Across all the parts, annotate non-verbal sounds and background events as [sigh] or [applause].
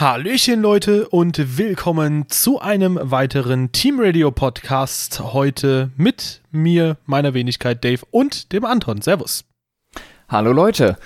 Hallöchen Leute und willkommen zu einem weiteren Team Radio Podcast. Heute mit mir, meiner Wenigkeit Dave und dem Anton. Servus. Hallo Leute.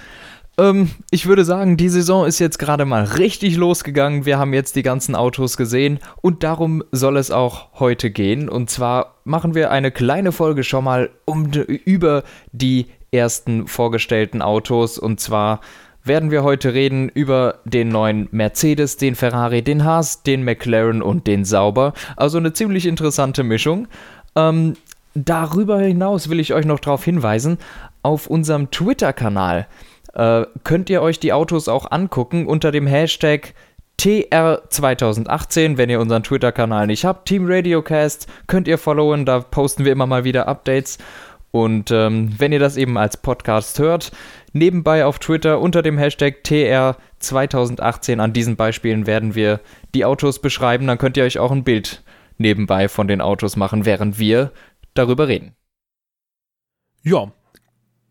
Ähm, ich würde sagen, die Saison ist jetzt gerade mal richtig losgegangen. Wir haben jetzt die ganzen Autos gesehen und darum soll es auch heute gehen. Und zwar machen wir eine kleine Folge schon mal um, über die ersten vorgestellten Autos und zwar werden wir heute reden über den neuen Mercedes, den Ferrari, den Haas, den McLaren und den Sauber. Also eine ziemlich interessante Mischung. Ähm, darüber hinaus will ich euch noch darauf hinweisen, auf unserem Twitter-Kanal äh, könnt ihr euch die Autos auch angucken unter dem Hashtag TR2018, wenn ihr unseren Twitter-Kanal nicht habt. Team Radiocast könnt ihr followen, da posten wir immer mal wieder Updates. Und ähm, wenn ihr das eben als Podcast hört, nebenbei auf Twitter unter dem Hashtag TR2018 an diesen Beispielen werden wir die Autos beschreiben. Dann könnt ihr euch auch ein Bild nebenbei von den Autos machen, während wir darüber reden. Ja,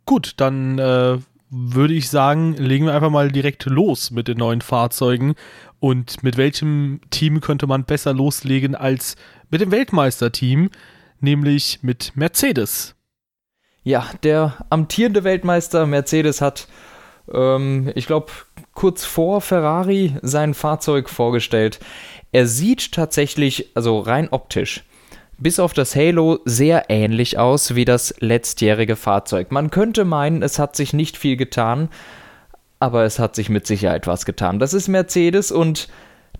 gut, dann äh, würde ich sagen, legen wir einfach mal direkt los mit den neuen Fahrzeugen. Und mit welchem Team könnte man besser loslegen als mit dem Weltmeisterteam, nämlich mit Mercedes. Ja, der amtierende Weltmeister Mercedes hat, ähm, ich glaube, kurz vor Ferrari sein Fahrzeug vorgestellt. Er sieht tatsächlich, also rein optisch, bis auf das Halo sehr ähnlich aus wie das letztjährige Fahrzeug. Man könnte meinen, es hat sich nicht viel getan, aber es hat sich mit Sicherheit was getan. Das ist Mercedes und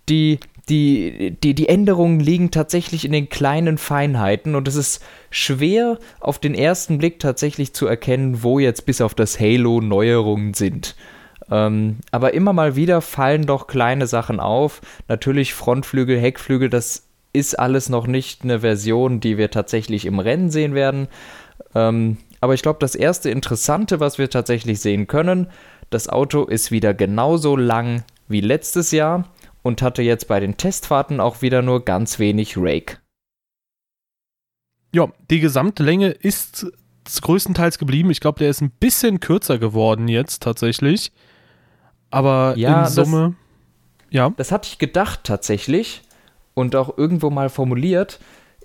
die die, die, die Änderungen liegen tatsächlich in den kleinen Feinheiten und es ist schwer auf den ersten Blick tatsächlich zu erkennen, wo jetzt bis auf das Halo Neuerungen sind. Ähm, aber immer mal wieder fallen doch kleine Sachen auf. Natürlich Frontflügel, Heckflügel, das ist alles noch nicht eine Version, die wir tatsächlich im Rennen sehen werden. Ähm, aber ich glaube, das erste Interessante, was wir tatsächlich sehen können, das Auto ist wieder genauso lang wie letztes Jahr und hatte jetzt bei den Testfahrten auch wieder nur ganz wenig Rake. Ja, die Gesamtlänge ist größtenteils geblieben. Ich glaube, der ist ein bisschen kürzer geworden jetzt tatsächlich. Aber ja, in Summe, das, ja. Das hatte ich gedacht tatsächlich und auch irgendwo mal formuliert.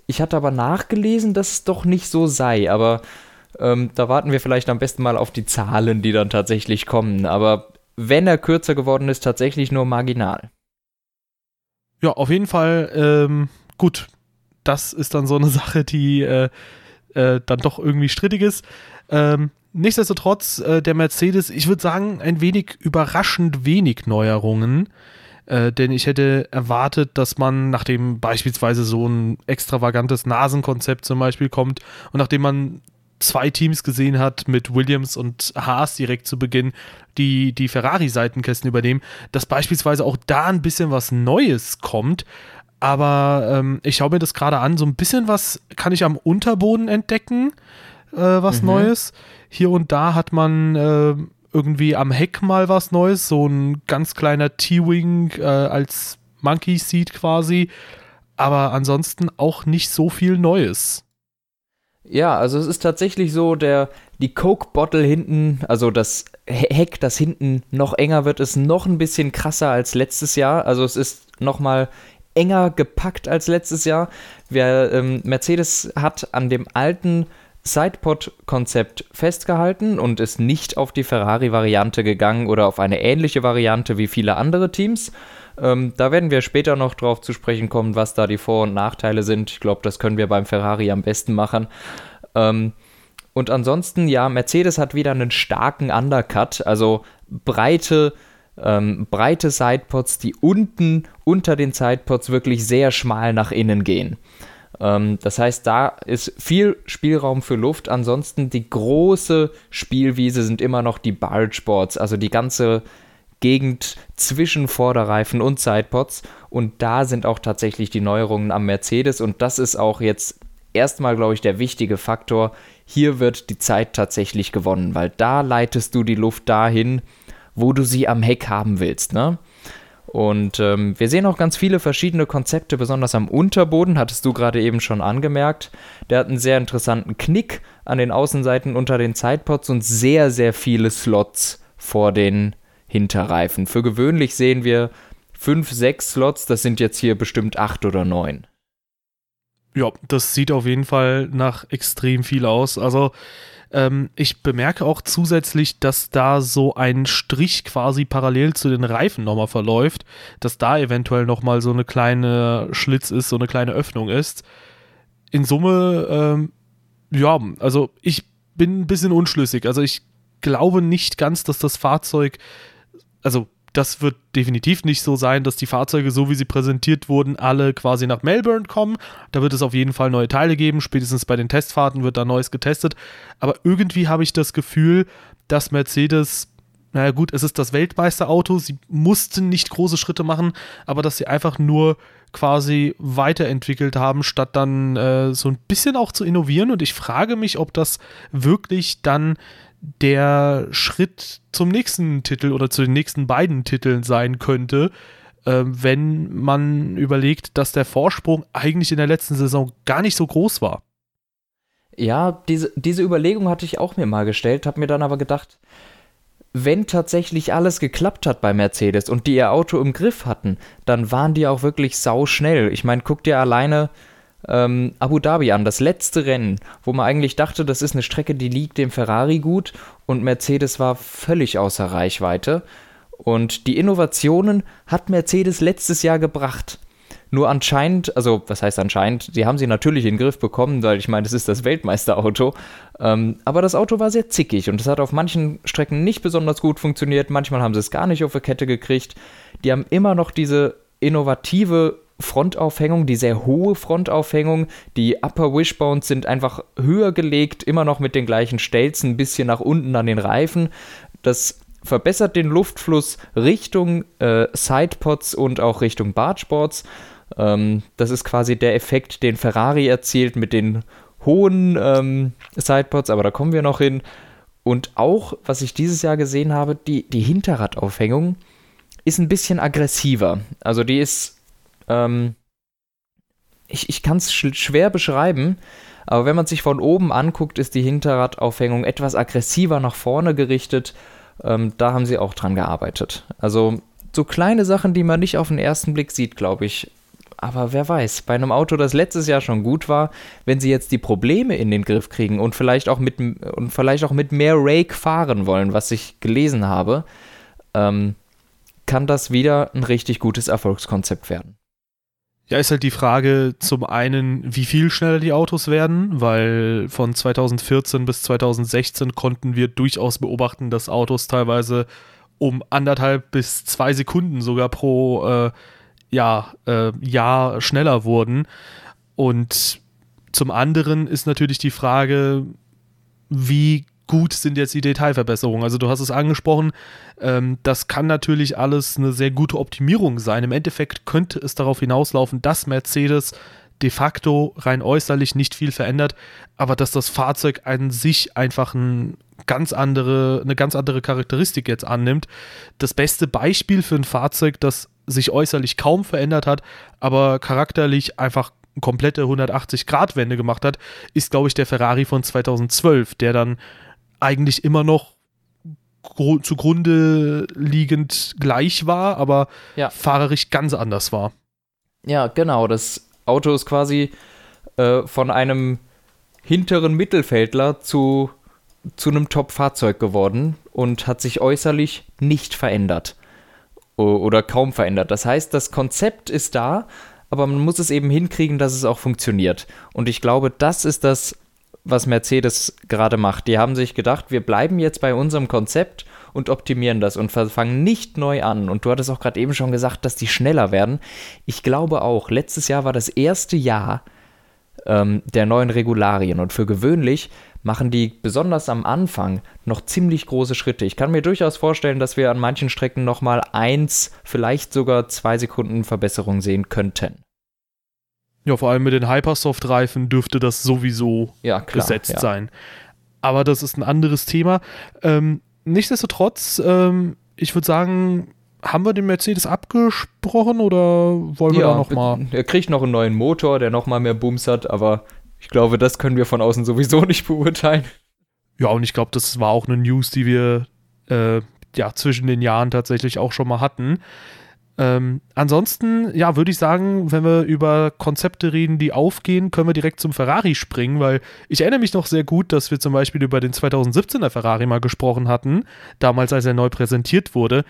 Ich hatte aber nachgelesen, dass es doch nicht so sei. Aber ähm, da warten wir vielleicht am besten mal auf die Zahlen, die dann tatsächlich kommen. Aber wenn er kürzer geworden ist, tatsächlich nur marginal. Ja, auf jeden Fall, ähm, gut, das ist dann so eine [laughs] Sache, die äh, äh, dann doch irgendwie strittig ist. Ähm, nichtsdestotrotz, äh, der Mercedes, ich würde sagen, ein wenig überraschend wenig Neuerungen. Äh, denn ich hätte erwartet, dass man, nachdem beispielsweise so ein extravagantes Nasenkonzept zum Beispiel kommt und nachdem man zwei Teams gesehen hat mit Williams und Haas direkt zu Beginn, die die Ferrari-Seitenkästen übernehmen, dass beispielsweise auch da ein bisschen was Neues kommt. Aber ähm, ich schaue mir das gerade an, so ein bisschen was kann ich am Unterboden entdecken, äh, was mhm. Neues. Hier und da hat man äh, irgendwie am Heck mal was Neues, so ein ganz kleiner T-Wing äh, als Monkey Seat quasi. Aber ansonsten auch nicht so viel Neues. Ja, also es ist tatsächlich so, der, die Coke-Bottle hinten, also das Heck, das hinten noch enger wird, ist noch ein bisschen krasser als letztes Jahr. Also es ist noch mal enger gepackt als letztes Jahr. Wer, ähm, Mercedes hat an dem alten Sidepod-Konzept festgehalten und ist nicht auf die Ferrari-Variante gegangen oder auf eine ähnliche Variante wie viele andere Teams. Ähm, da werden wir später noch drauf zu sprechen kommen, was da die Vor- und Nachteile sind. Ich glaube, das können wir beim Ferrari am besten machen. Ähm, und ansonsten, ja, Mercedes hat wieder einen starken Undercut, also breite, ähm, breite Sidepods, die unten unter den Sidepods wirklich sehr schmal nach innen gehen. Ähm, das heißt, da ist viel Spielraum für Luft. Ansonsten die große Spielwiese sind immer noch die Bargeboards, also die ganze Gegend zwischen Vorderreifen und Sidepods. Und da sind auch tatsächlich die Neuerungen am Mercedes. Und das ist auch jetzt erstmal, glaube ich, der wichtige Faktor. Hier wird die Zeit tatsächlich gewonnen, weil da leitest du die Luft dahin, wo du sie am Heck haben willst. Ne? Und ähm, wir sehen auch ganz viele verschiedene Konzepte, besonders am Unterboden, hattest du gerade eben schon angemerkt. Der hat einen sehr interessanten Knick an den Außenseiten unter den Sidepods und sehr, sehr viele Slots vor den Hinterreifen. Für gewöhnlich sehen wir fünf, sechs Slots, das sind jetzt hier bestimmt acht oder neun. Ja, das sieht auf jeden Fall nach extrem viel aus. Also ähm, ich bemerke auch zusätzlich, dass da so ein Strich quasi parallel zu den Reifen nochmal verläuft, dass da eventuell nochmal so eine kleine Schlitz ist, so eine kleine Öffnung ist. In Summe, ähm, ja, also ich bin ein bisschen unschlüssig. Also ich glaube nicht ganz, dass das Fahrzeug, also das wird definitiv nicht so sein, dass die Fahrzeuge, so wie sie präsentiert wurden, alle quasi nach Melbourne kommen. Da wird es auf jeden Fall neue Teile geben. Spätestens bei den Testfahrten wird da Neues getestet. Aber irgendwie habe ich das Gefühl, dass Mercedes, naja gut, es ist das Weltmeisterauto. Sie mussten nicht große Schritte machen, aber dass sie einfach nur quasi weiterentwickelt haben, statt dann äh, so ein bisschen auch zu innovieren. Und ich frage mich, ob das wirklich dann der Schritt zum nächsten Titel oder zu den nächsten beiden Titeln sein könnte, äh, wenn man überlegt, dass der Vorsprung eigentlich in der letzten Saison gar nicht so groß war. Ja, diese, diese Überlegung hatte ich auch mir mal gestellt, habe mir dann aber gedacht, wenn tatsächlich alles geklappt hat bei Mercedes und die ihr Auto im Griff hatten, dann waren die auch wirklich sau schnell. Ich meine, guck dir alleine ähm, Abu Dhabi an, das letzte Rennen, wo man eigentlich dachte, das ist eine Strecke, die liegt dem Ferrari gut und Mercedes war völlig außer Reichweite. Und die Innovationen hat Mercedes letztes Jahr gebracht. Nur anscheinend, also was heißt anscheinend, sie haben sie natürlich in den Griff bekommen, weil ich meine, es ist das Weltmeisterauto. Ähm, aber das Auto war sehr zickig und es hat auf manchen Strecken nicht besonders gut funktioniert. Manchmal haben sie es gar nicht auf die Kette gekriegt. Die haben immer noch diese innovative Frontaufhängung, die sehr hohe Frontaufhängung. Die Upper Wishbones sind einfach höher gelegt, immer noch mit den gleichen Stelzen, ein bisschen nach unten an den Reifen. Das verbessert den Luftfluss Richtung äh, Sidepods und auch Richtung Bargeboards. Ähm, das ist quasi der Effekt, den Ferrari erzielt mit den hohen ähm, Sidepods, aber da kommen wir noch hin. Und auch, was ich dieses Jahr gesehen habe, die, die Hinterradaufhängung ist ein bisschen aggressiver. Also die ist ähm, ich ich kann es sch schwer beschreiben, aber wenn man sich von oben anguckt, ist die Hinterradaufhängung etwas aggressiver nach vorne gerichtet. Ähm, da haben sie auch dran gearbeitet. Also so kleine Sachen, die man nicht auf den ersten Blick sieht, glaube ich. Aber wer weiß, bei einem Auto, das letztes Jahr schon gut war, wenn sie jetzt die Probleme in den Griff kriegen und vielleicht auch mit, und vielleicht auch mit mehr Rake fahren wollen, was ich gelesen habe, ähm, kann das wieder ein richtig gutes Erfolgskonzept werden. Ja, ist halt die Frage zum einen, wie viel schneller die Autos werden, weil von 2014 bis 2016 konnten wir durchaus beobachten, dass Autos teilweise um anderthalb bis zwei Sekunden sogar pro äh, ja, äh, Jahr schneller wurden. Und zum anderen ist natürlich die Frage, wie gut sind jetzt die Detailverbesserungen. Also du hast es angesprochen, ähm, das kann natürlich alles eine sehr gute Optimierung sein. Im Endeffekt könnte es darauf hinauslaufen, dass Mercedes de facto rein äußerlich nicht viel verändert, aber dass das Fahrzeug an sich einfach ein ganz andere, eine ganz andere Charakteristik jetzt annimmt. Das beste Beispiel für ein Fahrzeug, das sich äußerlich kaum verändert hat, aber charakterlich einfach komplette 180-Grad-Wende gemacht hat, ist, glaube ich, der Ferrari von 2012, der dann eigentlich immer noch zugrunde liegend gleich war, aber ja. fahrerisch ganz anders war. Ja, genau. Das Auto ist quasi äh, von einem hinteren Mittelfeldler zu, zu einem Top-Fahrzeug geworden und hat sich äußerlich nicht verändert. Oder kaum verändert. Das heißt, das Konzept ist da, aber man muss es eben hinkriegen, dass es auch funktioniert. Und ich glaube, das ist das was Mercedes gerade macht. Die haben sich gedacht, wir bleiben jetzt bei unserem Konzept und optimieren das und fangen nicht neu an. Und du hattest auch gerade eben schon gesagt, dass die schneller werden. Ich glaube auch, letztes Jahr war das erste Jahr ähm, der neuen Regularien und für gewöhnlich machen die besonders am Anfang noch ziemlich große Schritte. Ich kann mir durchaus vorstellen, dass wir an manchen Strecken nochmal eins, vielleicht sogar zwei Sekunden Verbesserung sehen könnten. Ja, vor allem mit den Hypersoft-Reifen dürfte das sowieso ja, klar, gesetzt ja. sein. Aber das ist ein anderes Thema. Ähm, nichtsdestotrotz, ähm, ich würde sagen, haben wir den Mercedes abgesprochen oder wollen wir ja, da nochmal? Er kriegt noch einen neuen Motor, der nochmal mehr Booms hat, aber ich glaube, das können wir von außen sowieso [laughs] nicht beurteilen. Ja, und ich glaube, das war auch eine News, die wir äh, ja zwischen den Jahren tatsächlich auch schon mal hatten. Ähm, ansonsten, ja, würde ich sagen, wenn wir über Konzepte reden, die aufgehen, können wir direkt zum Ferrari springen, weil ich erinnere mich noch sehr gut, dass wir zum Beispiel über den 2017er Ferrari mal gesprochen hatten, damals als er neu präsentiert wurde.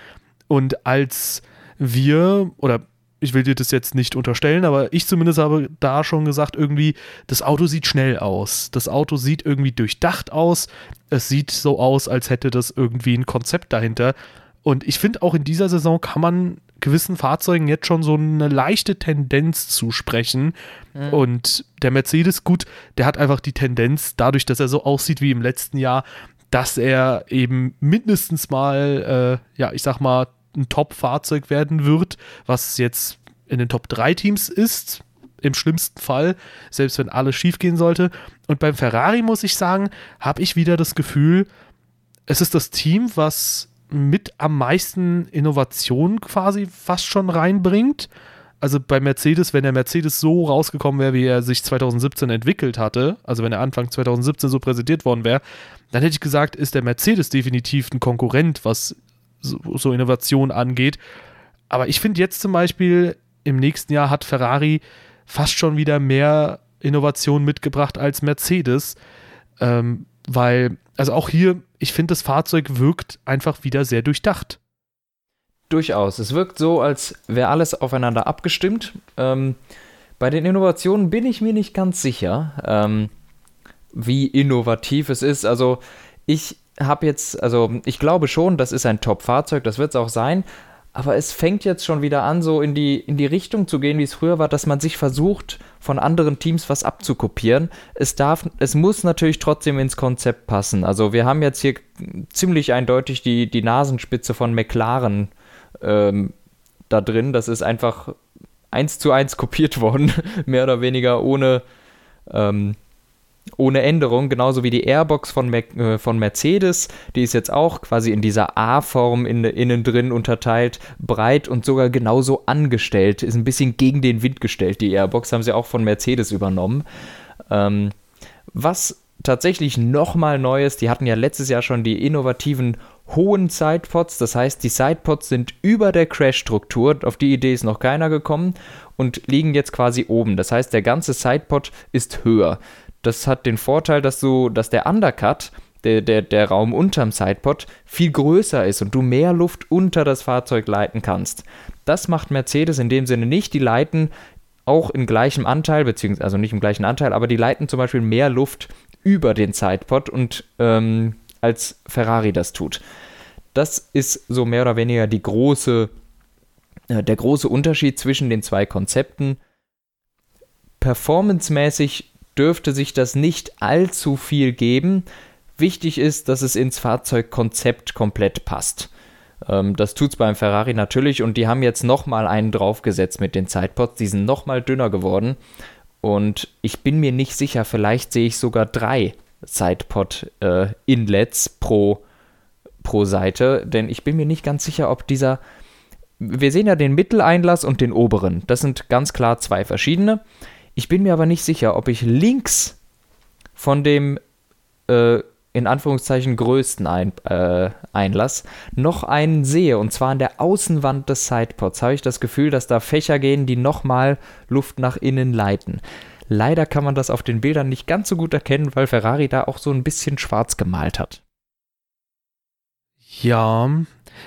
Und als wir, oder ich will dir das jetzt nicht unterstellen, aber ich zumindest habe da schon gesagt, irgendwie, das Auto sieht schnell aus. Das Auto sieht irgendwie durchdacht aus. Es sieht so aus, als hätte das irgendwie ein Konzept dahinter. Und ich finde, auch in dieser Saison kann man gewissen Fahrzeugen jetzt schon so eine leichte Tendenz zusprechen. Mhm. Und der Mercedes, gut, der hat einfach die Tendenz, dadurch, dass er so aussieht wie im letzten Jahr, dass er eben mindestens mal, äh, ja, ich sag mal, ein Top-Fahrzeug werden wird, was jetzt in den Top 3 Teams ist, im schlimmsten Fall, selbst wenn alles schief gehen sollte. Und beim Ferrari muss ich sagen, habe ich wieder das Gefühl, es ist das Team, was mit am meisten Innovation quasi fast schon reinbringt. Also bei Mercedes, wenn der Mercedes so rausgekommen wäre, wie er sich 2017 entwickelt hatte, also wenn er Anfang 2017 so präsentiert worden wäre, dann hätte ich gesagt, ist der Mercedes definitiv ein Konkurrent, was so, so Innovation angeht. Aber ich finde jetzt zum Beispiel, im nächsten Jahr hat Ferrari fast schon wieder mehr Innovation mitgebracht als Mercedes, ähm, weil, also auch hier ich finde, das Fahrzeug wirkt einfach wieder sehr durchdacht. Durchaus. Es wirkt so, als wäre alles aufeinander abgestimmt. Ähm, bei den Innovationen bin ich mir nicht ganz sicher, ähm, wie innovativ es ist. Also ich habe jetzt, also ich glaube schon, das ist ein Top-Fahrzeug, das wird es auch sein, aber es fängt jetzt schon wieder an, so in die, in die Richtung zu gehen, wie es früher war, dass man sich versucht, von anderen Teams was abzukopieren. Es darf, es muss natürlich trotzdem ins Konzept passen. Also wir haben jetzt hier ziemlich eindeutig die, die Nasenspitze von McLaren ähm, da drin. Das ist einfach eins zu eins [laughs] kopiert worden, mehr oder weniger ohne ähm, ohne Änderung, genauso wie die Airbox von, Mac, äh, von Mercedes. Die ist jetzt auch quasi in dieser A-Form in, innen drin unterteilt, breit und sogar genauso angestellt. Ist ein bisschen gegen den Wind gestellt, die Airbox. Haben sie auch von Mercedes übernommen. Ähm, was tatsächlich nochmal neu ist, die hatten ja letztes Jahr schon die innovativen hohen Sidepods. Das heißt, die Sidepods sind über der Crash-Struktur. Auf die Idee ist noch keiner gekommen und liegen jetzt quasi oben. Das heißt, der ganze Sidepod ist höher das hat den Vorteil, dass du, dass der Undercut, der, der, der Raum unterm Sidepod, viel größer ist und du mehr Luft unter das Fahrzeug leiten kannst. Das macht Mercedes in dem Sinne nicht. Die leiten auch in gleichem Anteil, beziehungsweise also nicht im gleichen Anteil, aber die leiten zum Beispiel mehr Luft über den Sidepod und ähm, als Ferrari das tut. Das ist so mehr oder weniger die große, äh, der große Unterschied zwischen den zwei Konzepten. Performancemäßig dürfte sich das nicht allzu viel geben. Wichtig ist, dass es ins Fahrzeugkonzept komplett passt. Ähm, das tut es beim Ferrari natürlich und die haben jetzt nochmal einen draufgesetzt mit den Sidepods. Die sind nochmal dünner geworden. Und ich bin mir nicht sicher, vielleicht sehe ich sogar drei Sidepod-Inlets äh, pro, pro Seite, denn ich bin mir nicht ganz sicher, ob dieser. Wir sehen ja den Mitteleinlass und den oberen. Das sind ganz klar zwei verschiedene. Ich bin mir aber nicht sicher, ob ich links von dem äh, in Anführungszeichen größten Ein äh, Einlass noch einen sehe. Und zwar an der Außenwand des Sidepods habe ich das Gefühl, dass da Fächer gehen, die nochmal Luft nach innen leiten. Leider kann man das auf den Bildern nicht ganz so gut erkennen, weil Ferrari da auch so ein bisschen schwarz gemalt hat. Ja,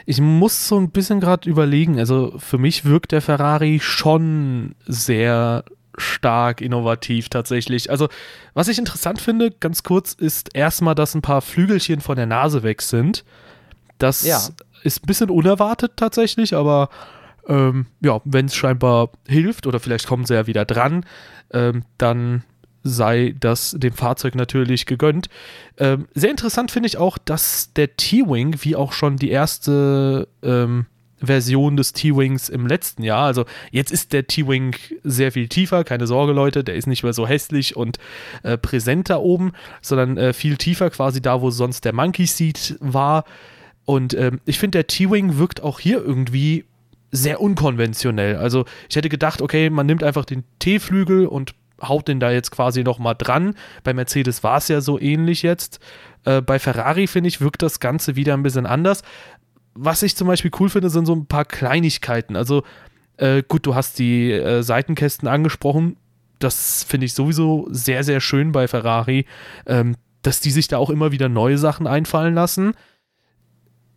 ich muss so ein bisschen gerade überlegen. Also für mich wirkt der Ferrari schon sehr stark innovativ tatsächlich. Also, was ich interessant finde, ganz kurz, ist erstmal, dass ein paar Flügelchen von der Nase weg sind. Das ja. ist ein bisschen unerwartet tatsächlich, aber ähm, ja, wenn es scheinbar hilft oder vielleicht kommen sie ja wieder dran, ähm, dann sei das dem Fahrzeug natürlich gegönnt. Ähm, sehr interessant finde ich auch, dass der T-Wing, wie auch schon die erste ähm, Version des T-Wings im letzten Jahr. Also jetzt ist der T-Wing sehr viel tiefer, keine Sorge Leute, der ist nicht mehr so hässlich und äh, präsent da oben, sondern äh, viel tiefer quasi da, wo sonst der Monkey Seat war. Und ähm, ich finde, der T-Wing wirkt auch hier irgendwie sehr unkonventionell. Also ich hätte gedacht, okay, man nimmt einfach den T-Flügel und haut den da jetzt quasi nochmal dran. Bei Mercedes war es ja so ähnlich jetzt. Äh, bei Ferrari, finde ich, wirkt das Ganze wieder ein bisschen anders was ich zum Beispiel cool finde, sind so ein paar Kleinigkeiten. Also äh, gut, du hast die äh, Seitenkästen angesprochen. Das finde ich sowieso sehr, sehr schön bei Ferrari, ähm, dass die sich da auch immer wieder neue Sachen einfallen lassen.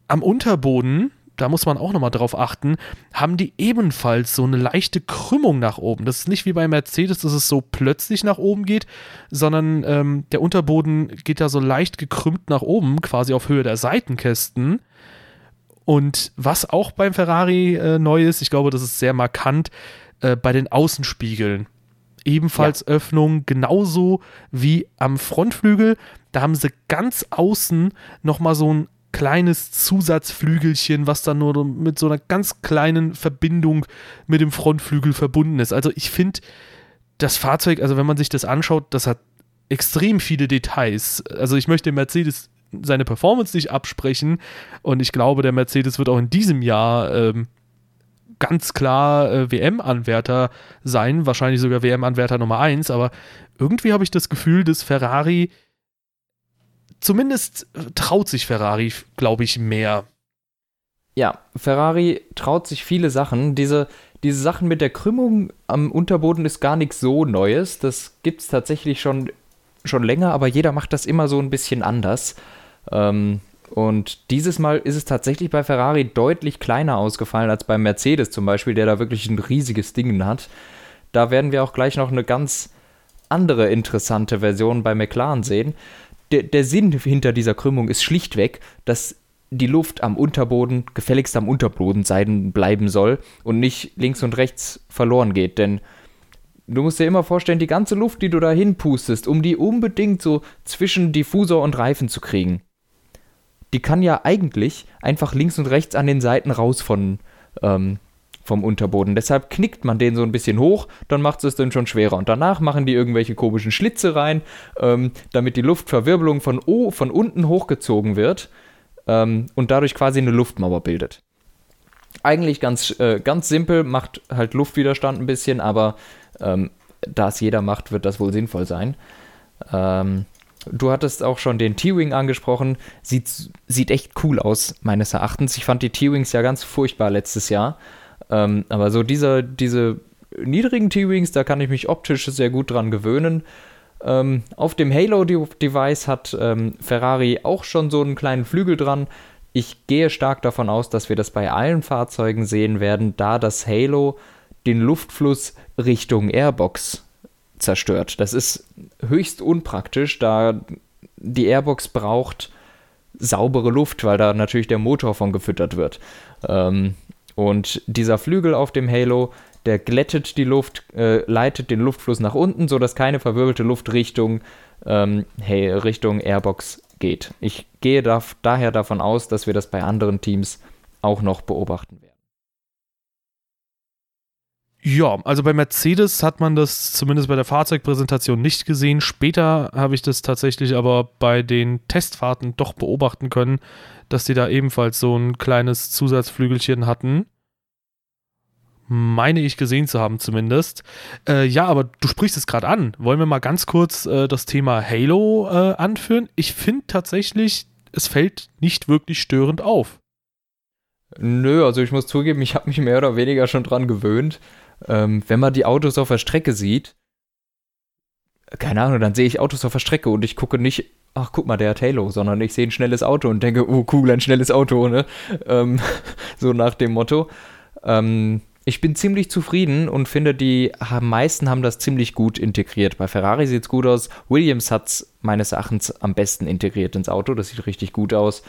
Am Unterboden, da muss man auch nochmal drauf achten, haben die ebenfalls so eine leichte Krümmung nach oben. Das ist nicht wie bei Mercedes, dass es so plötzlich nach oben geht, sondern ähm, der Unterboden geht da so leicht gekrümmt nach oben, quasi auf Höhe der Seitenkästen. Und was auch beim Ferrari äh, neu ist, ich glaube, das ist sehr markant, äh, bei den Außenspiegeln. Ebenfalls ja. Öffnung, genauso wie am Frontflügel. Da haben sie ganz außen nochmal so ein kleines Zusatzflügelchen, was dann nur mit so einer ganz kleinen Verbindung mit dem Frontflügel verbunden ist. Also ich finde, das Fahrzeug, also wenn man sich das anschaut, das hat extrem viele Details. Also ich möchte Mercedes seine Performance nicht absprechen. Und ich glaube, der Mercedes wird auch in diesem Jahr ähm, ganz klar äh, WM-Anwärter sein, wahrscheinlich sogar WM-Anwärter Nummer 1, aber irgendwie habe ich das Gefühl, dass Ferrari zumindest äh, traut sich Ferrari, glaube ich, mehr. Ja, Ferrari traut sich viele Sachen. Diese, diese Sachen mit der Krümmung am Unterboden ist gar nichts so Neues. Das gibt es tatsächlich schon, schon länger, aber jeder macht das immer so ein bisschen anders. Ähm, und dieses Mal ist es tatsächlich bei Ferrari deutlich kleiner ausgefallen als bei Mercedes zum Beispiel, der da wirklich ein riesiges Ding hat. Da werden wir auch gleich noch eine ganz andere interessante Version bei McLaren sehen. Der, der Sinn hinter dieser Krümmung ist schlichtweg, dass die Luft am Unterboden gefälligst am Unterboden sein bleiben soll und nicht links und rechts verloren geht. Denn du musst dir immer vorstellen, die ganze Luft, die du da hinpustest, um die unbedingt so zwischen Diffusor und Reifen zu kriegen, die kann ja eigentlich einfach links und rechts an den Seiten raus von, ähm, vom Unterboden. Deshalb knickt man den so ein bisschen hoch, dann macht es dann schon schwerer. Und danach machen die irgendwelche komischen Schlitze rein, ähm, damit die Luftverwirbelung von, o von unten hochgezogen wird ähm, und dadurch quasi eine Luftmauer bildet. Eigentlich ganz, äh, ganz simpel, macht halt Luftwiderstand ein bisschen, aber ähm, da es jeder macht, wird das wohl sinnvoll sein. Ähm, Du hattest auch schon den T-Wing angesprochen. Sieht, sieht echt cool aus, meines Erachtens. Ich fand die T-Wings ja ganz furchtbar letztes Jahr. Ähm, aber so diese, diese niedrigen T-Wings, da kann ich mich optisch sehr gut dran gewöhnen. Ähm, auf dem Halo-Device hat ähm, Ferrari auch schon so einen kleinen Flügel dran. Ich gehe stark davon aus, dass wir das bei allen Fahrzeugen sehen werden, da das Halo den Luftfluss Richtung Airbox zerstört. Das ist höchst unpraktisch, da die Airbox braucht saubere Luft, weil da natürlich der Motor von gefüttert wird. Ähm, und dieser Flügel auf dem Halo, der glättet die Luft, äh, leitet den Luftfluss nach unten, sodass keine verwirbelte Luft Richtung, ähm, hey, Richtung Airbox geht. Ich gehe da, daher davon aus, dass wir das bei anderen Teams auch noch beobachten werden. Ja, also bei Mercedes hat man das zumindest bei der Fahrzeugpräsentation nicht gesehen. Später habe ich das tatsächlich aber bei den Testfahrten doch beobachten können, dass die da ebenfalls so ein kleines Zusatzflügelchen hatten. Meine ich gesehen zu haben zumindest. Äh, ja, aber du sprichst es gerade an. Wollen wir mal ganz kurz äh, das Thema Halo äh, anführen? Ich finde tatsächlich, es fällt nicht wirklich störend auf. Nö, also ich muss zugeben, ich habe mich mehr oder weniger schon dran gewöhnt ähm, wenn man die Autos auf der Strecke sieht, keine Ahnung, dann sehe ich Autos auf der Strecke und ich gucke nicht, ach guck mal, der hat Halo, sondern ich sehe ein schnelles Auto und denke, oh cool, ein schnelles Auto, ne? [laughs] Ähm, so nach dem Motto. Ähm, ich bin ziemlich zufrieden und finde, die meisten haben das ziemlich gut integriert. Bei Ferrari sieht es gut aus. Williams hat es meines Erachtens am besten integriert ins Auto. Das sieht richtig gut aus.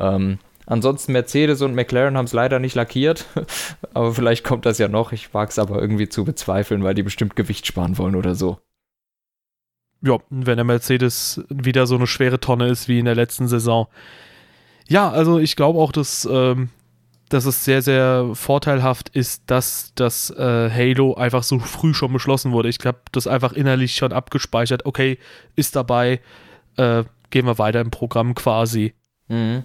Ähm, Ansonsten Mercedes und McLaren haben es leider nicht lackiert. [laughs] aber vielleicht kommt das ja noch. Ich wage es aber irgendwie zu bezweifeln, weil die bestimmt Gewicht sparen wollen oder so. Ja, wenn der Mercedes wieder so eine schwere Tonne ist wie in der letzten Saison. Ja, also ich glaube auch, dass, ähm, dass es sehr, sehr vorteilhaft ist, dass das äh, Halo einfach so früh schon beschlossen wurde. Ich glaube, das einfach innerlich schon abgespeichert. Okay, ist dabei, äh, gehen wir weiter im Programm quasi. Mhm.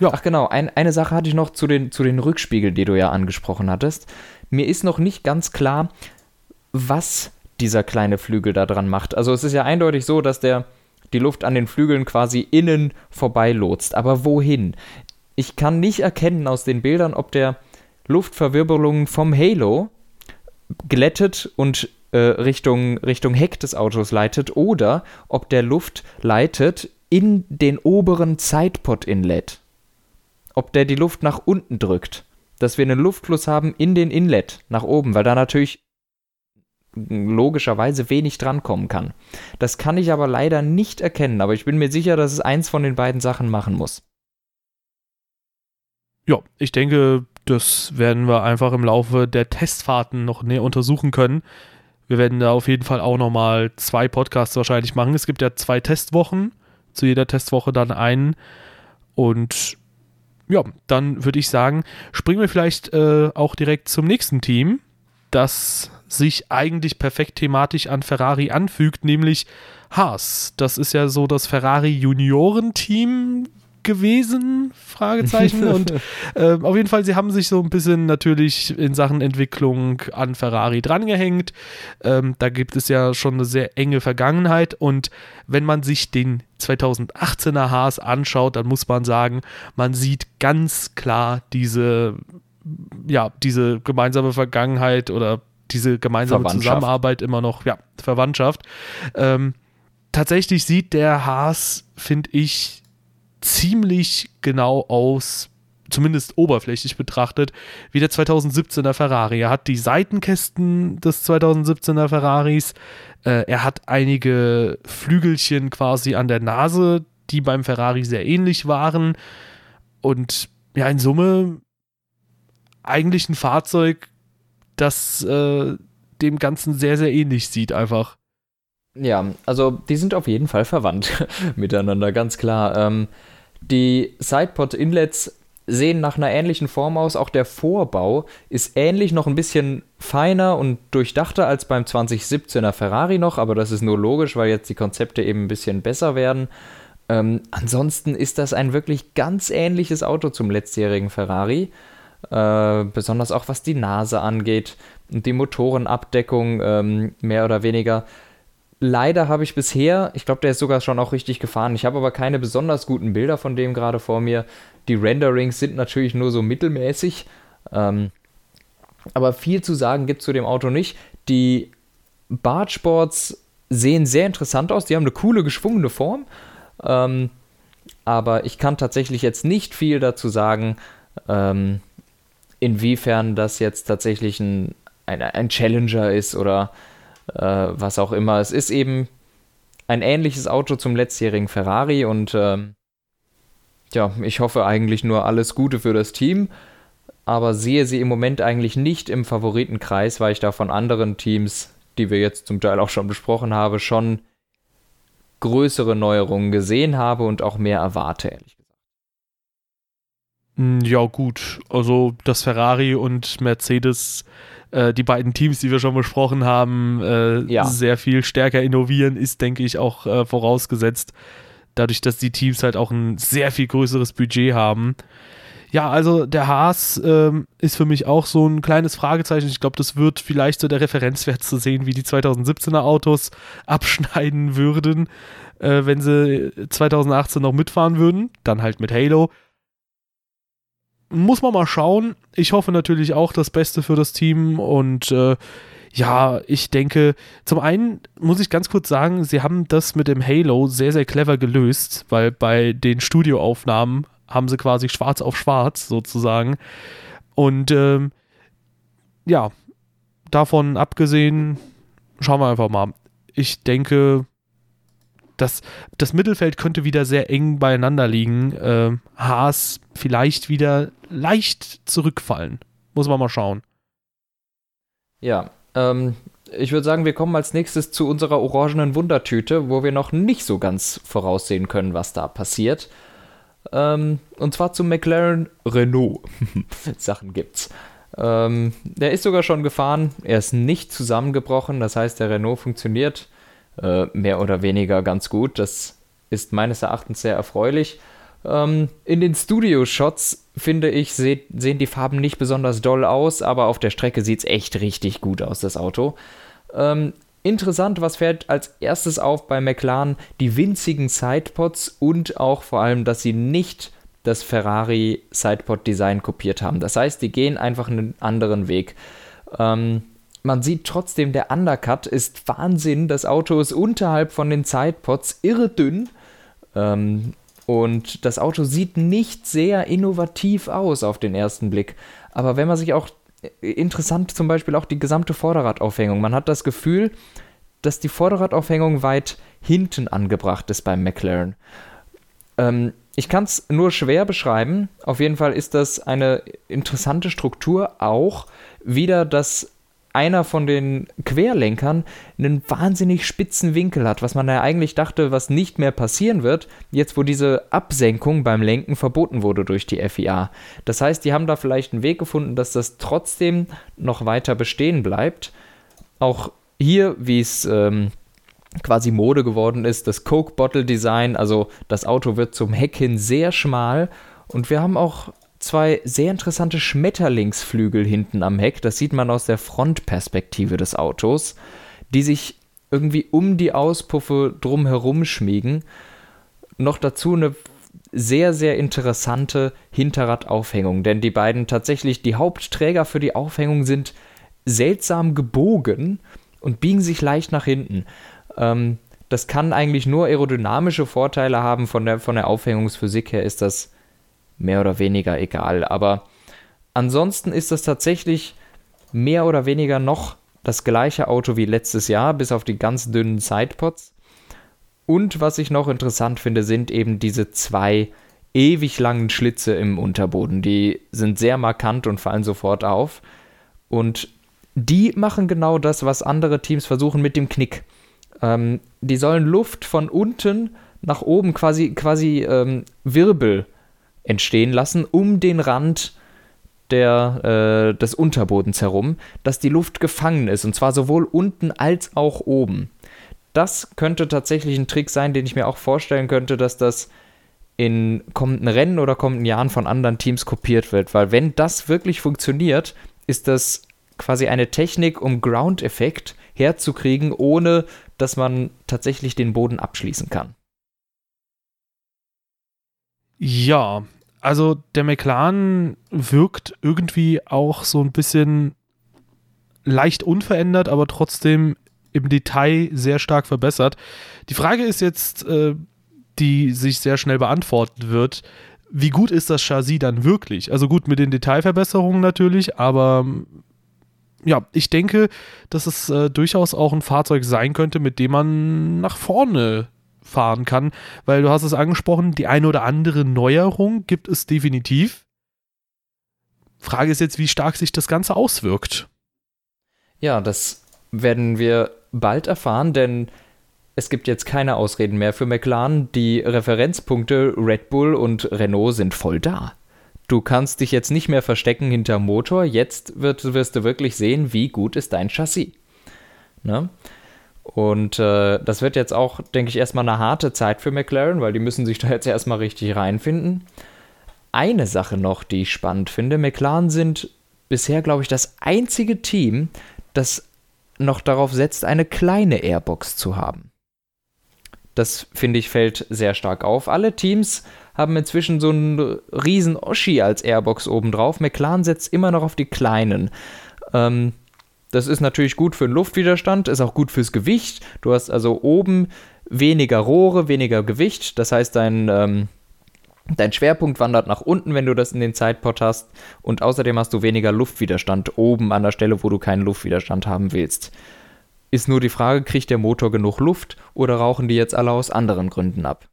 Ja. Ach genau, ein, eine Sache hatte ich noch zu den, zu den Rückspiegeln, die du ja angesprochen hattest. Mir ist noch nicht ganz klar, was dieser kleine Flügel da dran macht. Also es ist ja eindeutig so, dass der die Luft an den Flügeln quasi innen vorbeilotst. Aber wohin? ich kann nicht erkennen aus den Bildern, ob der Luftverwirbelungen vom Halo glättet und äh, Richtung, Richtung Heck des Autos leitet oder ob der Luft leitet in den oberen Sidepod-Inlet. Ob der die Luft nach unten drückt. Dass wir einen Luftfluss haben in den Inlet nach oben, weil da natürlich logischerweise wenig drankommen kann. Das kann ich aber leider nicht erkennen, aber ich bin mir sicher, dass es eins von den beiden Sachen machen muss. Ja, ich denke, das werden wir einfach im Laufe der Testfahrten noch näher untersuchen können. Wir werden da auf jeden Fall auch nochmal zwei Podcasts wahrscheinlich machen. Es gibt ja zwei Testwochen, zu jeder Testwoche dann einen. Und ja, dann würde ich sagen, springen wir vielleicht äh, auch direkt zum nächsten Team, das sich eigentlich perfekt thematisch an Ferrari anfügt, nämlich Haas. Das ist ja so das Ferrari Juniorenteam gewesen? Fragezeichen. Und [laughs] äh, auf jeden Fall, sie haben sich so ein bisschen natürlich in Sachen Entwicklung an Ferrari drangehängt. Ähm, da gibt es ja schon eine sehr enge Vergangenheit. Und wenn man sich den 2018er Haas anschaut, dann muss man sagen, man sieht ganz klar diese, ja, diese gemeinsame Vergangenheit oder diese gemeinsame Zusammenarbeit immer noch, ja, Verwandtschaft. Ähm, tatsächlich sieht der Haas, finde ich, ziemlich genau aus, zumindest oberflächlich betrachtet, wie der 2017er Ferrari. Er hat die Seitenkästen des 2017er Ferraris, äh, er hat einige Flügelchen quasi an der Nase, die beim Ferrari sehr ähnlich waren. Und ja, in Summe eigentlich ein Fahrzeug, das äh, dem Ganzen sehr, sehr ähnlich sieht, einfach. Ja, also die sind auf jeden Fall verwandt [laughs] miteinander, ganz klar. Ähm, die Sidepod-Inlets sehen nach einer ähnlichen Form aus. Auch der Vorbau ist ähnlich, noch ein bisschen feiner und durchdachter als beim 2017er Ferrari noch, aber das ist nur logisch, weil jetzt die Konzepte eben ein bisschen besser werden. Ähm, ansonsten ist das ein wirklich ganz ähnliches Auto zum letztjährigen Ferrari. Äh, besonders auch was die Nase angeht und die Motorenabdeckung ähm, mehr oder weniger. Leider habe ich bisher, ich glaube, der ist sogar schon auch richtig gefahren. Ich habe aber keine besonders guten Bilder von dem gerade vor mir. Die Renderings sind natürlich nur so mittelmäßig. Ähm, aber viel zu sagen gibt es zu dem Auto nicht. Die Bartsports sehen sehr interessant aus. Die haben eine coole, geschwungene Form. Ähm, aber ich kann tatsächlich jetzt nicht viel dazu sagen, ähm, inwiefern das jetzt tatsächlich ein, ein, ein Challenger ist oder äh, was auch immer. Es ist eben ein ähnliches Auto zum letztjährigen Ferrari und äh, ja, ich hoffe eigentlich nur alles Gute für das Team, aber sehe sie im Moment eigentlich nicht im Favoritenkreis, weil ich da von anderen Teams, die wir jetzt zum Teil auch schon besprochen haben, schon größere Neuerungen gesehen habe und auch mehr erwarte, ehrlich gesagt. Hm, ja, gut. Also, dass Ferrari und Mercedes äh, die beiden Teams, die wir schon besprochen haben, äh, ja. sehr viel stärker innovieren, ist, denke ich, auch äh, vorausgesetzt. Dadurch, dass die Teams halt auch ein sehr viel größeres Budget haben. Ja, also der Haas ähm, ist für mich auch so ein kleines Fragezeichen. Ich glaube, das wird vielleicht so der Referenzwert zu sehen, wie die 2017er Autos [laughs] abschneiden würden, äh, wenn sie 2018 noch mitfahren würden. Dann halt mit Halo muss man mal schauen. Ich hoffe natürlich auch das Beste für das Team und äh, ja, ich denke, zum einen muss ich ganz kurz sagen, sie haben das mit dem Halo sehr, sehr clever gelöst, weil bei den Studioaufnahmen haben sie quasi schwarz auf schwarz sozusagen. Und ähm, ja, davon abgesehen, schauen wir einfach mal. Ich denke, das, das Mittelfeld könnte wieder sehr eng beieinander liegen. Äh, Haas vielleicht wieder leicht zurückfallen. Muss man mal schauen. Ja, ähm, ich würde sagen, wir kommen als nächstes zu unserer orangenen Wundertüte, wo wir noch nicht so ganz voraussehen können, was da passiert. Ähm, und zwar zu McLaren Renault. [laughs] Sachen gibt's. Ähm, der ist sogar schon gefahren. Er ist nicht zusammengebrochen. Das heißt, der Renault funktioniert äh, mehr oder weniger ganz gut. Das ist meines Erachtens sehr erfreulich. Ähm, in den Studio-Shots, finde ich, se sehen die Farben nicht besonders doll aus, aber auf der Strecke sieht es echt richtig gut aus, das Auto. Ähm, interessant, was fällt als erstes auf bei McLaren? Die winzigen Sidepods und auch vor allem, dass sie nicht das Ferrari Sidepod-Design kopiert haben. Das heißt, die gehen einfach einen anderen Weg. Ähm, man sieht trotzdem, der Undercut ist Wahnsinn. Das Auto ist unterhalb von den Sidepods irre dünn. Ähm, und das Auto sieht nicht sehr innovativ aus auf den ersten Blick. Aber wenn man sich auch äh, interessant zum Beispiel auch die gesamte Vorderradaufhängung. Man hat das Gefühl, dass die Vorderradaufhängung weit hinten angebracht ist beim McLaren. Ähm, ich kann es nur schwer beschreiben. Auf jeden Fall ist das eine interessante Struktur. Auch wieder, dass einer von den Querlenkern einen wahnsinnig spitzen Winkel hat, was man ja eigentlich dachte, was nicht mehr passieren wird, jetzt wo diese Absenkung beim Lenken verboten wurde durch die FIA. Das heißt, die haben da vielleicht einen Weg gefunden, dass das trotzdem noch weiter bestehen bleibt. Auch hier, wie es ähm, quasi Mode geworden ist, das Coke Bottle Design, also das Auto wird zum Heck hin sehr schmal und wir haben auch zwei sehr interessante Schmetterlingsflügel hinten am Heck, das sieht man aus der Frontperspektive des Autos, die sich irgendwie um die Auspuffe drumherum schmiegen. Noch dazu eine sehr, sehr interessante Hinterradaufhängung, denn die beiden tatsächlich die Hauptträger für die Aufhängung sind seltsam gebogen und biegen sich leicht nach hinten. Ähm, das kann eigentlich nur aerodynamische Vorteile haben. Von der, von der Aufhängungsphysik her ist das mehr oder weniger egal. Aber ansonsten ist das tatsächlich mehr oder weniger noch das gleiche Auto wie letztes Jahr, bis auf die ganz dünnen Sidepods. Und was ich noch interessant finde, sind eben diese zwei ewig langen Schlitze im Unterboden. Die sind sehr markant und fallen sofort auf. Und die machen genau das, was andere Teams versuchen mit dem Knick. Ähm, die sollen Luft von unten nach oben quasi, quasi ähm, Wirbel entstehen lassen, um den Rand der, äh, des Unterbodens herum, dass die Luft gefangen ist, und zwar sowohl unten als auch oben. Das könnte tatsächlich ein Trick sein, den ich mir auch vorstellen könnte, dass das in kommenden Rennen oder kommenden Jahren von anderen Teams kopiert wird, weil wenn das wirklich funktioniert, ist das quasi eine Technik, um Ground-Effekt herzukriegen, ohne dass man tatsächlich den Boden abschließen kann. Ja, also der McLaren wirkt irgendwie auch so ein bisschen leicht unverändert, aber trotzdem im Detail sehr stark verbessert. Die Frage ist jetzt, äh, die sich sehr schnell beantworten wird, wie gut ist das Chassis dann wirklich? Also gut mit den Detailverbesserungen natürlich, aber ja, ich denke, dass es äh, durchaus auch ein Fahrzeug sein könnte, mit dem man nach vorne fahren kann, weil du hast es angesprochen, die eine oder andere Neuerung gibt es definitiv. Frage ist jetzt, wie stark sich das Ganze auswirkt. Ja, das werden wir bald erfahren, denn es gibt jetzt keine Ausreden mehr für McLaren. Die Referenzpunkte Red Bull und Renault sind voll da du kannst dich jetzt nicht mehr verstecken hinter Motor, jetzt wird, wirst du wirklich sehen, wie gut ist dein Chassis. Ne? Und äh, das wird jetzt auch, denke ich, erstmal eine harte Zeit für McLaren, weil die müssen sich da jetzt erstmal richtig reinfinden. Eine Sache noch, die ich spannend finde, McLaren sind bisher, glaube ich, das einzige Team, das noch darauf setzt, eine kleine Airbox zu haben. Das finde ich fällt sehr stark auf. Alle Teams haben inzwischen so einen riesen Oschi als Airbox obendrauf. McLaren setzt immer noch auf die kleinen. Ähm, das ist natürlich gut für den Luftwiderstand, ist auch gut fürs Gewicht. Du hast also oben weniger Rohre, weniger Gewicht. Das heißt, dein, ähm, dein Schwerpunkt wandert nach unten, wenn du das in den Sidepod hast. Und außerdem hast du weniger Luftwiderstand oben an der Stelle, wo du keinen Luftwiderstand haben willst. Ist nur die Frage, kriegt der Motor genug Luft oder rauchen die jetzt alle aus anderen Gründen ab?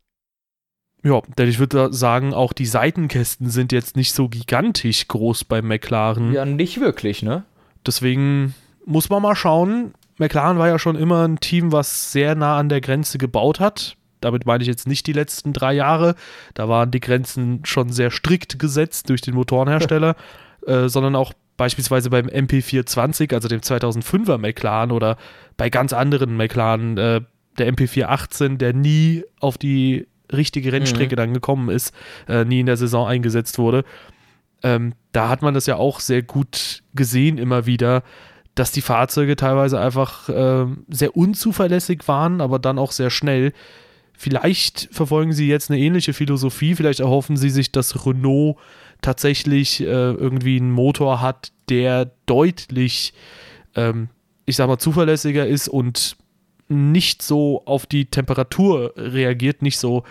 Ja, denn ich würde sagen, auch die Seitenkästen sind jetzt nicht so gigantisch groß beim McLaren. Ja, nicht wirklich, ne? Deswegen muss man mal schauen. McLaren war ja schon immer ein Team, was sehr nah an der Grenze gebaut hat. Damit meine ich jetzt nicht die letzten drei Jahre. Da waren die Grenzen schon sehr strikt gesetzt durch den Motorenhersteller, [laughs] äh, sondern auch beispielsweise beim MP420, also dem 2005er McLaren oder bei ganz anderen McLaren, äh, der MP418, der nie auf die richtige Rennstrecke mhm. dann gekommen ist, äh, nie in der Saison eingesetzt wurde. Ähm, da hat man das ja auch sehr gut gesehen immer wieder, dass die Fahrzeuge teilweise einfach äh, sehr unzuverlässig waren, aber dann auch sehr schnell. Vielleicht verfolgen sie jetzt eine ähnliche Philosophie, vielleicht erhoffen sie sich, dass Renault tatsächlich äh, irgendwie einen Motor hat, der deutlich, ähm, ich sag mal, zuverlässiger ist und nicht so auf die Temperatur reagiert, nicht so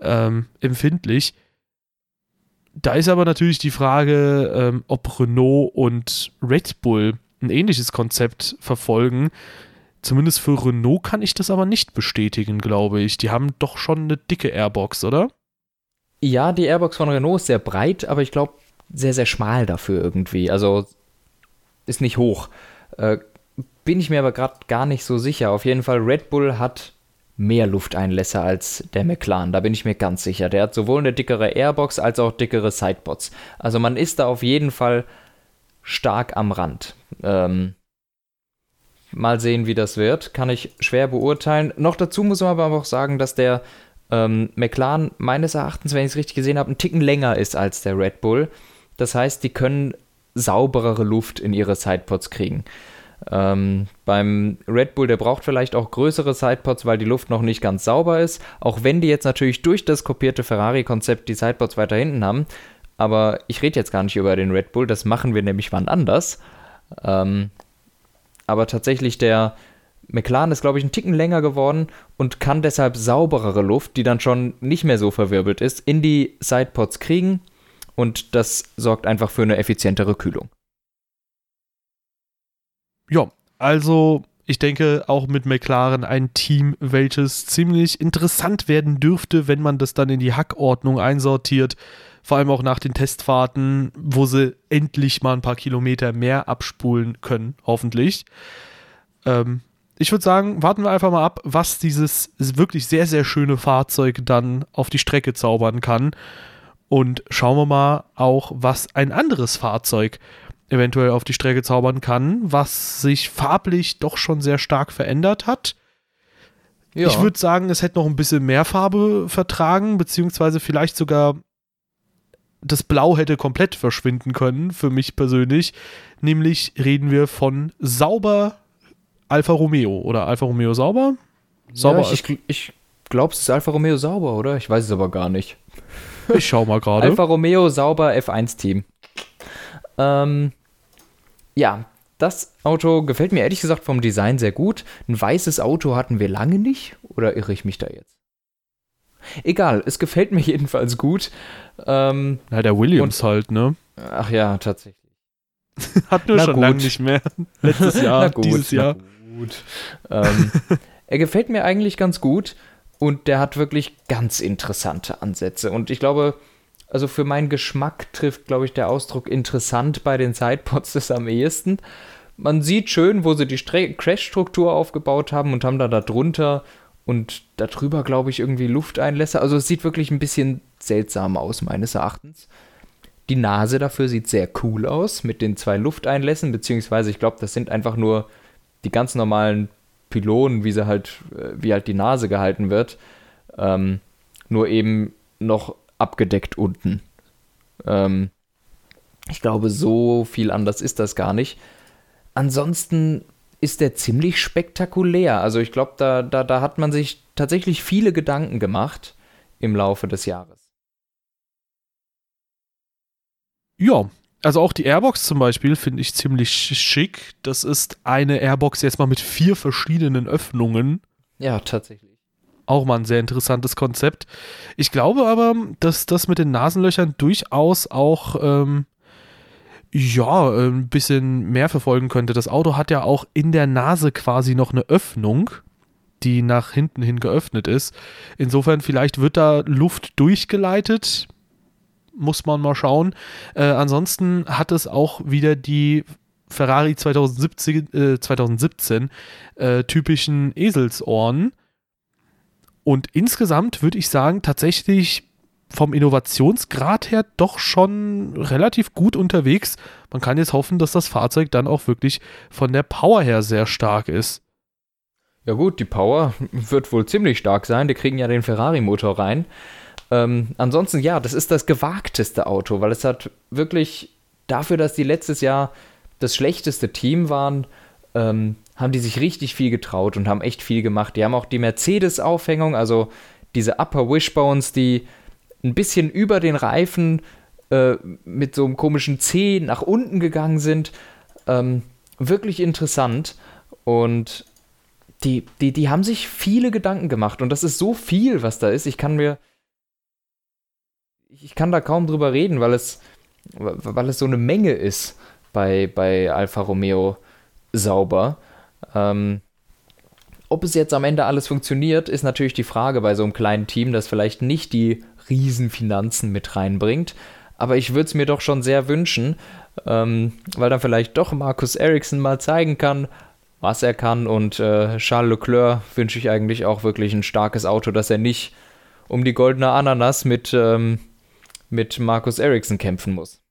ähm, empfindlich. Da ist aber natürlich die Frage, ähm, ob Renault und Red Bull ein ähnliches Konzept verfolgen. Zumindest für Renault kann ich das aber nicht bestätigen, glaube ich. Die haben doch schon eine dicke Airbox, oder? Ja, die Airbox von Renault ist sehr breit, aber ich glaube sehr, sehr schmal dafür irgendwie. Also ist nicht hoch. Äh, bin ich mir aber gerade gar nicht so sicher. Auf jeden Fall, Red Bull hat mehr Lufteinlässe als der McLaren, da bin ich mir ganz sicher. Der hat sowohl eine dickere Airbox als auch dickere Sidebots. Also man ist da auf jeden Fall stark am Rand. Ähm, mal sehen, wie das wird. Kann ich schwer beurteilen. Noch dazu muss man aber auch sagen, dass der ähm, McLaren meines Erachtens, wenn ich es richtig gesehen habe, einen Ticken länger ist als der Red Bull. Das heißt, die können sauberere Luft in ihre Sidepods kriegen. Ähm, beim Red Bull, der braucht vielleicht auch größere Sidepods, weil die Luft noch nicht ganz sauber ist. Auch wenn die jetzt natürlich durch das kopierte Ferrari-Konzept die Sidepods weiter hinten haben. Aber ich rede jetzt gar nicht über den Red Bull, das machen wir nämlich wann anders. Ähm, aber tatsächlich der McLaren ist, glaube ich, ein Ticken länger geworden und kann deshalb sauberere Luft, die dann schon nicht mehr so verwirbelt ist, in die Sidepods kriegen. Und das sorgt einfach für eine effizientere Kühlung. Ja, also ich denke auch mit McLaren ein Team, welches ziemlich interessant werden dürfte, wenn man das dann in die Hackordnung einsortiert. Vor allem auch nach den Testfahrten, wo sie endlich mal ein paar Kilometer mehr abspulen können, hoffentlich. Ähm, ich würde sagen, warten wir einfach mal ab, was dieses wirklich sehr, sehr schöne Fahrzeug dann auf die Strecke zaubern kann. Und schauen wir mal auch, was ein anderes Fahrzeug eventuell auf die Strecke zaubern kann, was sich farblich doch schon sehr stark verändert hat. Ja. Ich würde sagen, es hätte noch ein bisschen mehr Farbe vertragen, beziehungsweise vielleicht sogar das Blau hätte komplett verschwinden können, für mich persönlich. Nämlich reden wir von sauber Alfa Romeo oder Alfa Romeo sauber? Sauber. Ja, ich, ich, ich glaube, es ist Alfa Romeo sauber, oder? Ich weiß es aber gar nicht. Ich schau mal gerade. Alfa Romeo sauber F1-Team. Ähm, ja, das Auto gefällt mir ehrlich gesagt vom Design sehr gut. Ein weißes Auto hatten wir lange nicht. Oder irre ich mich da jetzt? Egal, es gefällt mir [laughs] jedenfalls gut. Ähm, ja, der Williams und, halt, ne? Ach ja, tatsächlich. [laughs] Hat nur na schon lange nicht mehr. [laughs] Letztes Jahr, gut, dieses Jahr. Gut. Ähm, er gefällt mir eigentlich ganz gut und der hat wirklich ganz interessante Ansätze. Und ich glaube, also für meinen Geschmack trifft, glaube ich, der Ausdruck interessant bei den Sidepods das am ehesten. Man sieht schön, wo sie die Crash-Struktur aufgebaut haben und haben da darunter und darüber, glaube ich, irgendwie Lufteinlässe. Also es sieht wirklich ein bisschen seltsam aus, meines Erachtens. Die Nase dafür sieht sehr cool aus mit den zwei Lufteinlässen, beziehungsweise ich glaube, das sind einfach nur die ganz normalen Pylonen, wie sie halt, äh, wie halt die Nase gehalten wird. Ähm, nur eben noch abgedeckt unten. Ähm, ich glaube, so viel anders ist das gar nicht. Ansonsten ist der ziemlich spektakulär. Also ich glaube, da, da, da hat man sich tatsächlich viele Gedanken gemacht im Laufe des Jahres. Ja, also auch die Airbox zum Beispiel finde ich ziemlich schick. Das ist eine Airbox jetzt mal mit vier verschiedenen Öffnungen. Ja, tatsächlich. Auch mal ein sehr interessantes Konzept. Ich glaube aber, dass das mit den Nasenlöchern durchaus auch ähm, ja, ein bisschen mehr verfolgen könnte. Das Auto hat ja auch in der Nase quasi noch eine Öffnung, die nach hinten hin geöffnet ist. Insofern, vielleicht wird da Luft durchgeleitet. Muss man mal schauen. Äh, ansonsten hat es auch wieder die Ferrari 2017, äh, 2017 äh, typischen Eselsohren und insgesamt würde ich sagen, tatsächlich vom Innovationsgrad her doch schon relativ gut unterwegs. Man kann jetzt hoffen, dass das Fahrzeug dann auch wirklich von der Power her sehr stark ist. Ja gut, die Power wird wohl ziemlich stark sein. Die kriegen ja den Ferrari-Motor rein. Ähm, ansonsten ja, das ist das gewagteste Auto, weil es hat wirklich dafür, dass die letztes Jahr das schlechteste Team waren, ähm, haben die sich richtig viel getraut und haben echt viel gemacht. Die haben auch die Mercedes-Aufhängung, also diese Upper Wishbones, die ein bisschen über den Reifen äh, mit so einem komischen C nach unten gegangen sind. Ähm, wirklich interessant. Und die, die, die haben sich viele Gedanken gemacht. Und das ist so viel, was da ist. Ich kann mir. Ich kann da kaum drüber reden, weil es, weil es so eine Menge ist bei, bei Alfa Romeo sauber. Ähm, ob es jetzt am Ende alles funktioniert, ist natürlich die Frage bei so einem kleinen Team, das vielleicht nicht die Riesenfinanzen mit reinbringt. Aber ich würde es mir doch schon sehr wünschen, ähm, weil dann vielleicht doch Markus Ericsson mal zeigen kann, was er kann. Und äh, Charles Leclerc wünsche ich eigentlich auch wirklich ein starkes Auto, dass er nicht um die goldene Ananas mit, ähm, mit Markus Ericsson kämpfen muss.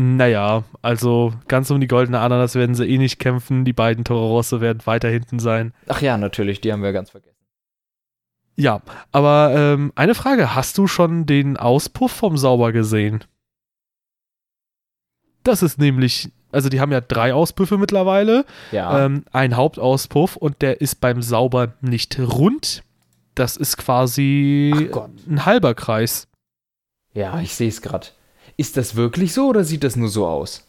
Naja, also ganz um die goldene Ananas werden sie eh nicht kämpfen. Die beiden Toro Rosso werden weiter hinten sein. Ach ja, natürlich, die haben wir ganz vergessen. Ja, aber ähm, eine Frage: Hast du schon den Auspuff vom Sauber gesehen? Das ist nämlich, also die haben ja drei Auspuffe mittlerweile. Ja. Ähm, ein Hauptauspuff und der ist beim Sauber nicht rund. Das ist quasi ein halber Kreis. Ja, ich sehe es gerade. Ist das wirklich so oder sieht das nur so aus?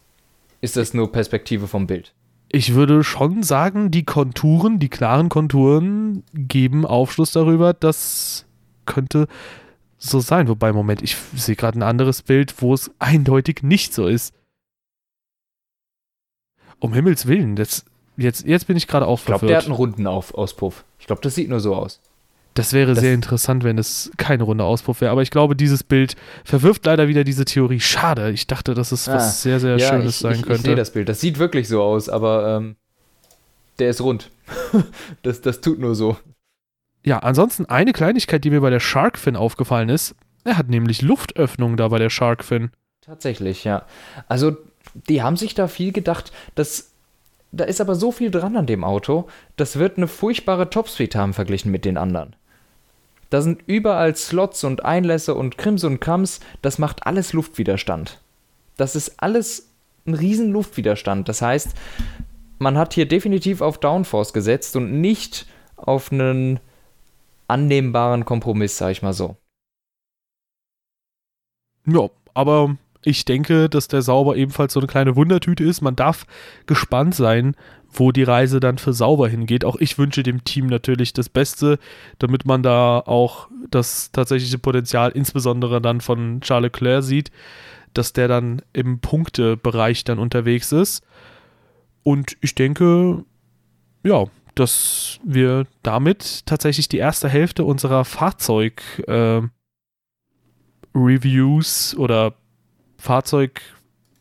Ist das nur Perspektive vom Bild? Ich würde schon sagen, die Konturen, die klaren Konturen geben Aufschluss darüber, das könnte so sein. Wobei, Moment, ich sehe gerade ein anderes Bild, wo es eindeutig nicht so ist. Um Himmels Willen, das, jetzt, jetzt bin ich gerade auch Ich glaube, der hat einen runden Auf Auspuff. Ich glaube, das sieht nur so aus. Das wäre Das- sehr interessant, wenn es keine runde Auspuff wäre. Aber ich glaube, dieses Bild verwirft leider wieder diese Theorie. Schade. Ich dachte, dass es Ah, was sehr, sehr Schönes ich, sein ich, Ich könnte. sehe das Bild. Das sieht wirklich so aus, aber ähm, der ist rund. [laughs] das, das tut nur so. Ja, ansonsten eine Kleinigkeit, die mir bei der Sharkfin aufgefallen ist. Er hat nämlich Luftöffnungen da bei der Sharkfin. Tatsächlich, ja. Also, die haben sich da viel gedacht. Das, da ist aber so viel dran an dem Auto. Das wird eine furchtbare Topspeed haben verglichen mit den anderen. Da sind überall Slots und Einlässe und Krims und Krams. Das macht alles Luftwiderstand. Das ist alles ein riesen Luftwiderstand. Das heißt, man hat hier definitiv auf Downforce gesetzt und nicht auf einen annehmbaren Kompromiss, sag ich mal so. Ja, aber ich denke, dass der Sauber ebenfalls so eine kleine Wundertüte ist. Man darf gespannt sein, wo die Reise dann für Sauber hingeht. Auch ich wünsche dem Team natürlich das Beste, damit man da auch das tatsächliche Potenzial, insbesondere dann von Charles Leclerc sieht, dass der dann im Punktebereich dann unterwegs ist. Und ich denke, ja, dass wir damit tatsächlich die erste Hälfte unserer Fahrzeug äh, Reviews oder Fahrzeug?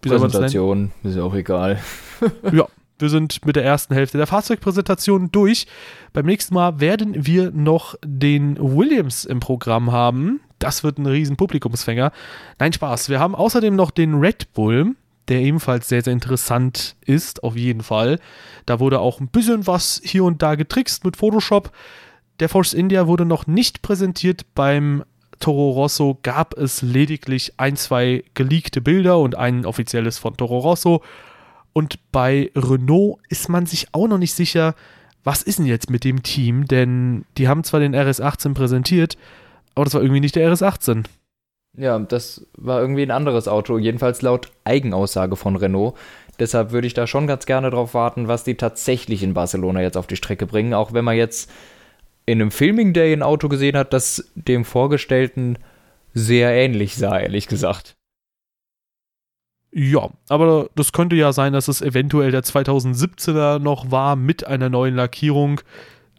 Präsentation, ist ja auch egal. [laughs] Wir sind mit der ersten Hälfte der Fahrzeugpräsentation durch. Beim nächsten Mal werden wir noch den Williams im Programm haben. Das wird ein riesen Publikumsfänger. Nein, Spaß. Wir haben außerdem noch den Red Bull, der ebenfalls sehr, sehr interessant ist, auf jeden Fall. Da wurde auch ein bisschen was hier und da getrickst mit Photoshop. Der Force India wurde noch nicht präsentiert. Beim Toro Rosso gab es lediglich ein, zwei geleakte Bilder und ein offizielles von Toro Rosso. Und bei Renault ist man sich auch noch nicht sicher, was ist denn jetzt mit dem Team? Denn die haben zwar den RS18 präsentiert, aber das war irgendwie nicht der RS18. Ja, das war irgendwie ein anderes Auto, jedenfalls laut Eigenaussage von Renault. Deshalb würde ich da schon ganz gerne drauf warten, was die tatsächlich in Barcelona jetzt auf die Strecke bringen. Auch wenn man jetzt in einem Filming Day ein Auto gesehen hat, das dem vorgestellten sehr ähnlich sah, ehrlich gesagt. Ja, aber das könnte ja sein, dass es eventuell der 2017er noch war mit einer neuen Lackierung.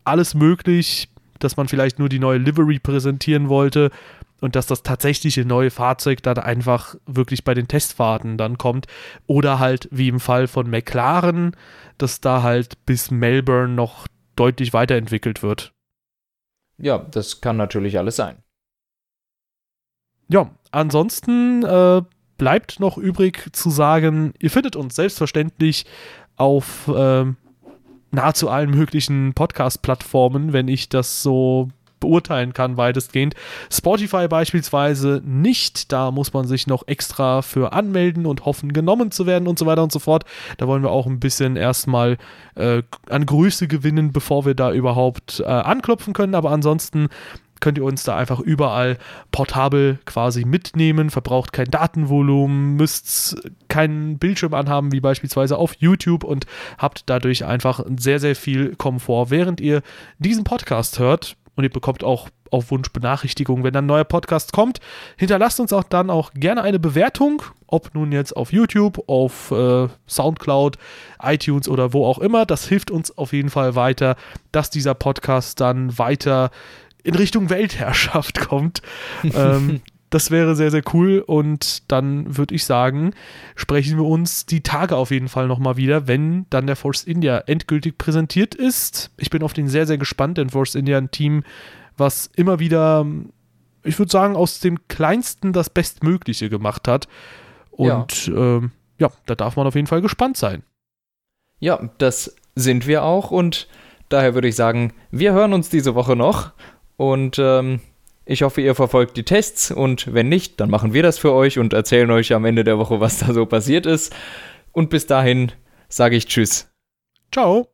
Alles möglich, dass man vielleicht nur die neue Livery präsentieren wollte und dass das tatsächliche neue Fahrzeug dann einfach wirklich bei den Testfahrten dann kommt. Oder halt wie im Fall von McLaren, dass da halt bis Melbourne noch deutlich weiterentwickelt wird. Ja, das kann natürlich alles sein. Ja, ansonsten äh, bleibt noch übrig zu sagen, ihr findet uns selbstverständlich auf ähm, nahezu allen möglichen Podcast-Plattformen, wenn ich das so beurteilen kann, weitestgehend. Spotify beispielsweise nicht, da muss man sich noch extra für anmelden und hoffen, genommen zu werden und so weiter und so fort. Da wollen wir auch ein bisschen erstmal äh, an Größe gewinnen, bevor wir da überhaupt äh, anklopfen können, aber ansonsten könnt ihr uns da einfach überall portabel quasi mitnehmen, verbraucht kein Datenvolumen, müsst keinen Bildschirm anhaben, wie beispielsweise auf YouTube und habt dadurch einfach sehr, sehr viel Komfort, während ihr diesen Podcast hört. Und ihr bekommt auch auf Wunsch Benachrichtigungen, wenn ein neuer Podcast kommt. Hinterlasst uns auch dann auch gerne eine Bewertung, ob nun jetzt auf YouTube, auf äh, Soundcloud, iTunes oder wo auch immer. Das hilft uns auf jeden Fall weiter, dass dieser Podcast dann weiter in Richtung Weltherrschaft [laughs] kommt. ähm, [laughs] das wäre sehr, sehr cool. Und dann würde ich sagen, sprechen wir uns die Tage auf jeden Fall nochmal wieder, wenn dann der Force India endgültig präsentiert ist. Ich bin auf den sehr, sehr gespannt, denn Force India ein Team, was immer wieder, ich würde sagen, aus dem Kleinsten das Bestmögliche gemacht hat. Und ja. Ähm, ja, da darf man auf jeden Fall gespannt sein. Ja, das sind wir auch und daher würde ich sagen, wir hören uns diese Woche noch und ähm, ich hoffe, ihr verfolgt die Tests und wenn nicht, dann machen wir das für euch und erzählen euch am Ende der Woche, was da so passiert ist. Und bis dahin sage ich Tschüss. Ciao.